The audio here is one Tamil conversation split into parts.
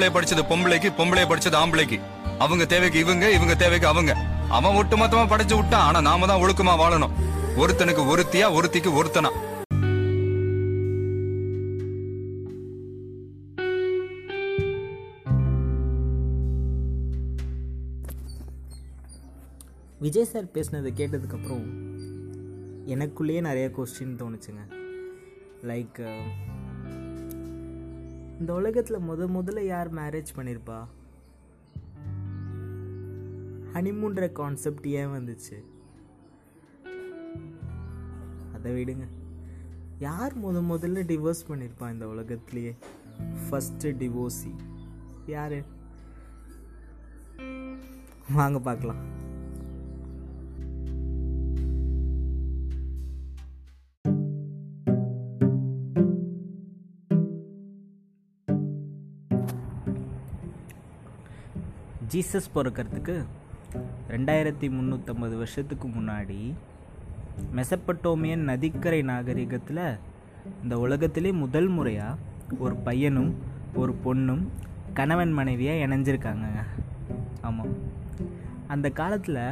பொம்பளை படிச்சது பொம்பளைக்கு பொம்பளை படிச்சது ஆம்பளைக்கு. அவங்க தேவைக்கு இவங்க இவங்க தேவைக்கு அவங்க. அவன் ஒட்டு மொத்தமா படைச்சு விட்டான் ஆனா நாம தான் ஒழுக்கமா வாழணும். ஒருத்தனுக்கு ஒருத்தியா ஒருத்திக்கு ஒருத்தனா. விஜய் சார் பேசினதை கேட்டதுக்கப்புறம் எனக்குள்ளேயே நிறைய கொஸ்டின் தோணுச்சுங்க. லைக் இந்த உலகத்தில் முத முதல்ல யார் மேரேஜ் பண்ணியிருப்பா ஹனிமூன்ற கான்செப்ட் ஏன் வந்துச்சு? அதை விடுங்க. யார் முத முதல்ல டிவோர்ஸ் பண்ணியிருப்பா இந்த உலகத்துலேயே? ஃபஸ்ட்டு டிவோர்ஸி யார்? வாங்க பார்க்கலாம். ஜீசஸ் பிறக்கிறதுக்கு ரெண்டாயிரத்தி முந்நூற்றம்பது வருஷத்துக்கு முன்னாடி மெசப்பட்டோமியன் நதிக்கரை நாகரிகத்தில் இந்த உலகத்திலே முதல் முறையாக ஒரு பையனும் ஒரு பொண்ணும் கணவன் மனைவியாக இணைஞ்சிருக்காங்க. ஆமாம் அந்த காலத்தில்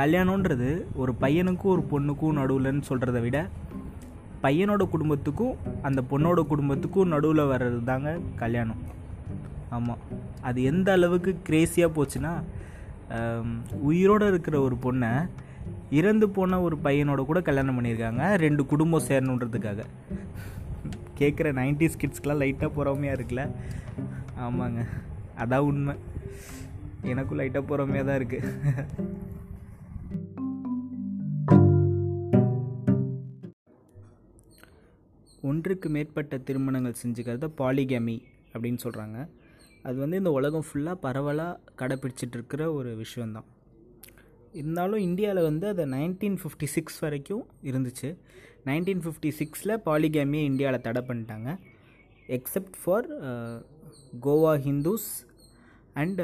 கல்யாணன்றது ஒரு பையனுக்கும் ஒரு பொண்ணுக்கும் நடுவில்னு சொல்கிறத விட பையனோட குடும்பத்துக்கும் அந்த பொண்ணோட குடும்பத்துக்கும் நடுவில் வர்றது தாங்க கல்யாணம். ஆமாம் அது எந்த அளவுக்கு கிரேஸியாக போச்சுன்னா உயிரோடு உயிரோட இருக்கிற ஒரு பொண்ணை இறந்து போன ஒரு பையனோட கூட கல்யாணம் பண்ணியிருக்காங்க. ரெண்டு குடும்பம் சேரணுன்றதுக்காக. கேட்குற நைன்டிஸ் கிட்ஸ்க்கெலாம் லைட்டாக பொறாமையாக இருக்குல்ல? ஆமாங்க. அதான் உண்மை. எனக்கும் லைட்டாக பொறாமையாக தான் இருக்குது ஒன்றுக்கு மேற்பட்ட திருமணங்கள் செஞ்சுக்கிறத பாலிகேமி அப்படின்னு சொல்கிறாங்க அது வந்து இந்த உலகம் ஃபுல்லாக பரவலாக கடைப்பிடிச்சிட்டு இருக்கிற ஒரு விஷயந்தான் இருந்தாலும் இந்தியாவில் வந்து அதை நைன்டீன் ஃபிஃப்டி சிக்ஸ் வரைக்கும் இருந்துச்சு. நைன்டீன் ஃபிஃப்டி சிக்ஸில் பாலிகேமியை இந்தியாவில் தடை பண்ணிட்டாங்க. Except for Goa Hindus and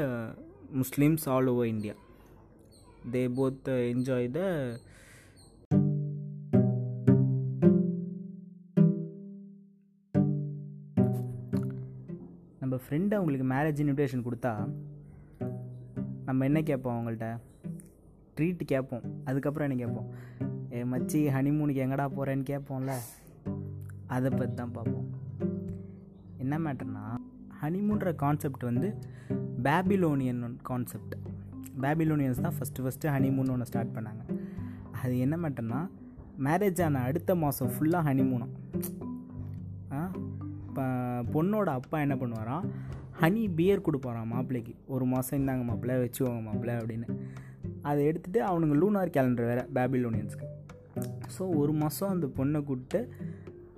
Muslims all over India they both enjoy the நம்ம ஃப்ரெண்டு அவங்களுக்கு மேரேஜ் இன்விடேஷன் கொடுத்தா நம்ம என்ன கேட்போம் அவங்கள்ட்ட? ட்ரீட் கேட்போம். அதுக்கப்புறம் என்ன கேட்போம்? ஏ மச்சி ஹனிமூனுக்கு எங்கடா போகிறேன்னு கேட்போம்ல? அதை பற்றி தான் பார்ப்போம். என்ன மேட்டர்னா ஹனிமூன்ற கான்செப்ட் வந்து பேபிலோனியன் கான்செப்ட் பேபிலோனியன்ஸ் தான் ஃபஸ்ட்டு ஃபஸ்ட்டு ஹனிமூன் ஒன்று ஸ்டார்ட் பண்ணாங்க. அது என்ன மேட்டர்னா மேரேஜ் ஆன அடுத்த மாதம் ஃபுல்லாக ஹனிமூனம் பொண்ணோட அப்பா என்ன பண்ணுவாராம் ஹனி பியர் கொடுப்பாராம் மாப்பிள்ளைக்கு. ஒரு மாதம் இந்தாங்க மாப்பிள்ளை வச்சுக்கோங்க மாப்பிள்ளை அப்படின்னு. அதை எடுத்துகிட்டு அவனுங்க லூனார் கேலண்டர் வேறு பேபிலோனியன்ஸ்க்கு ஸோ ஒரு மாதம் அந்த பொண்ணை கூப்பிட்டு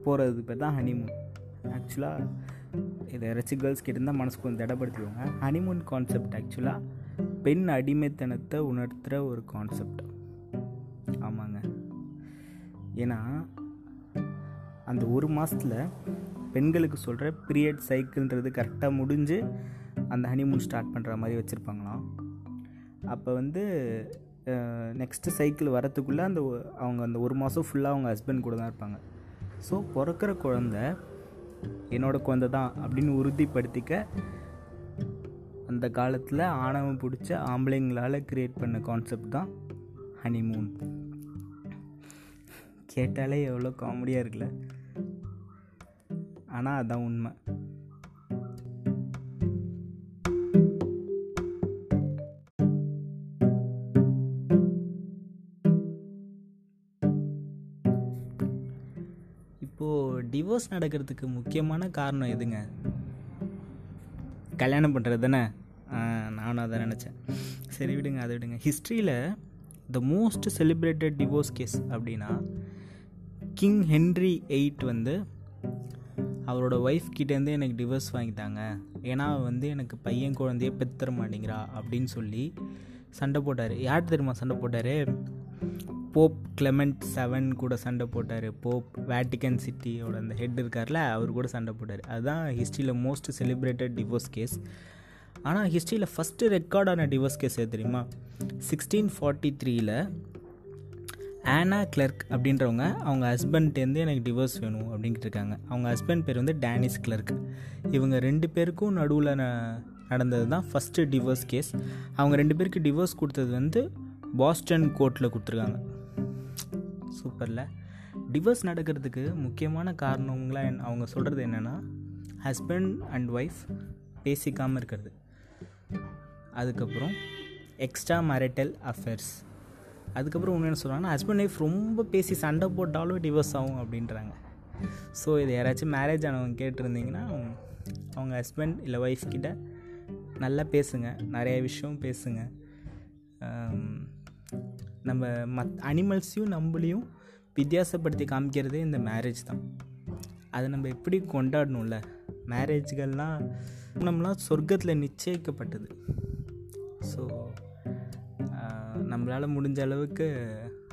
போகிறது பேர் தான் ஹனிமூன் ஆக்சுவலாக இதை யாராச்சும் கேர்ள்ஸ் கிட்ட இருந்தால் மனசுக்கு கொஞ்சம் திடப்படுத்திடுவாங்க ஹனிமூன் கான்செப்ட் ஆக்சுவலாக பெண் அடிமைத்தனத்தை உணர்த்துகிற ஒரு கான்செப்ட் ஆமாங்க. ஏன்னா அந்த ஒரு மாதத்தில் பெண்களுக்கு சொல்கிற பீரியட் சைக்கிள்ன்றது கரெக்டாக முடிஞ்சு அந்த ஹனிமூன் ஸ்டார்ட் பண்ணுற மாதிரி வச்சுருப்பாங்களாம். அப்போ வந்து நெக்ஸ்ட்டு சைக்கிள் வரத்துக்குள்ளே அந்த அவங்க அந்த ஒரு மாதம் ஃபுல்லாக அவங்க ஹஸ்பண்ட் கூட தான் இருப்பாங்க. ஸோ பிறக்கிற குழந்த என்னோடய குழந்தை தான் அப்படின்னு உறுதிப்படுத்திக்க அந்த காலத்தில் ஆணவம் பிடிச்ச ஆம்பளைங்களால் க்ரியேட் பண்ண கான்செப்ட் தான் ஹனிமூன் கேட்டாலே எவ்வளோ காமெடியாக இருக்குல்ல. ஆனால் அதுதான் உண்மை. இப்போது டிவோர்ஸ் நடக்கிறதுக்கு முக்கியமான காரணம் எதுங்க? கல்யாணம் பண்ணுறது தானே? நானும் அதை நினச்சேன். சரி விடுங்க அதை விடுங்க. ஹிஸ்ட்ரியில் the most celebrated divorce case அப்படின்னா கிங் ஹென்ரி எயிட் வந்து அவரோட ஒய்ஃப் கிட்டேருந்து எனக்கு டிவோர்ஸ் வாங்கிட்டாங்க. ஏன்னா வந்து எனக்கு பையன் குழந்தையே பெத்தர மாட்டேங்கிறா அப்படின்னு சொல்லி சண்டை போட்டார். யார் தெரியுமா சண்டை போட்டார்? போப் கிளமெண்ட் செவன் கூட சண்டை போட்டார். போப் வேட்டிகன் சிட்டியோட அந்த ஹெட் இருக்கார்ல அவர் கூட சண்டை போட்டார். அதுதான் ஹிஸ்ட்ரியில் மோஸ்ட் செலிப்ரேட்டட் டிவோர்ஸ் கேஸ் ஆனால் ஹிஸ்ட்ரியில் ஃபஸ்ட்டு ரெக்கார்டான டிவோர்ஸ் கேஸ் தெரியுமா? சிக்ஸ்டீன் ஃபார்ட்டி த்ரீயில் ஆனா கிளர்க் அப்படின்றவங்க அவங்க ஹஸ்பண்ட்லேருந்து எனக்கு டிவோர்ஸ் வேணும் அப்படின்ட்டு இருக்காங்க அவங்க ஹஸ்பண்ட் பேர் வந்து டேனிஸ் கிளர்க் இவங்க ரெண்டு பேருக்கும் நடுவில் நடந்தது தான் ஃபஸ்ட்டு டிவோர்ஸ் கேஸ் அவங்க ரெண்டு பேருக்கு டிவோர்ஸ் கொடுத்தது வந்து பாஸ்டன் கோர்ட்டில் கொடுத்துருக்காங்க. சூப்பரில் டிவோர்ஸ் நடக்கிறதுக்கு முக்கியமான காரணங்களாக என் அவங்க சொல்கிறது என்னென்னா ஹஸ்பண்ட் அண்ட் ஒய்ஃப் பேசிக்காமல் இருக்கிறது. அதுக்கப்புறம் எக்ஸ்ட்ரா மேரிட்டல் அஃபேர்ஸ் அதுக்கப்புறம் ஒன்று என்ன சொல்கிறாங்கன்னா ஹஸ்பண்ட் ஒய்ஃப் ரொம்ப பேசி சண்டை போட்டாலும் டிவோர்ஸ் ஆகும் அப்படின்றாங்க. ஸோ இது யாராச்சும் மேரேஜ் ஆனவங்க கேட்டிருந்தீங்கன்னா அவங்க ஹஸ்பண்ட் இல்லை ஒய்ஃப் கிட்ட நல்லா பேசுங்க. நிறைய விஷயம் பேசுங்க. நம்ம மத் அனிமல்ஸையும் நம்மளையும் வித்தியாசப்படுத்தி காமிக்கிறதே இந்த மேரேஜ் தான். அதை நம்ம எப்படி கொண்டாடணும்ல? மேரேஜ்கள்லாம் நம்மளாம் சொர்க்கத்தில் நிச்சயிக்கப்பட்டது. ஸோ நம்மளால் முடிஞ்ச அளவுக்கு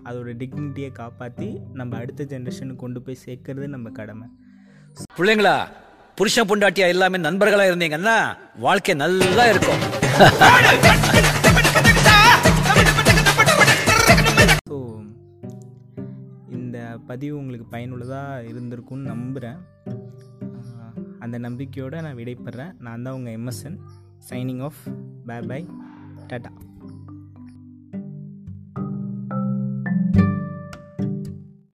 அதோட டிக்னிட்டியை காப்பாற்றி நம்ம அடுத்த ஜென்ரேஷனுக்கு கொண்டு போய் சேர்க்கறது நம்ம கடமை. பிள்ளைங்களா புருஷன் பொண்டாட்டியா எல்லாமே நண்பர்களா இருந்தீங்கன்னா வாழ்க்கை நல்லா இருக்கும். ஸோ இந்த பதிவு உங்களுக்கு பயனுள்ளதாக இருந்திருக்கும்னு நம்புகிறேன் அந்த நம்பிக்கையோடு நான் விடைபெறேன். நான் தான் உங்கள் MSN signing off bye bye tata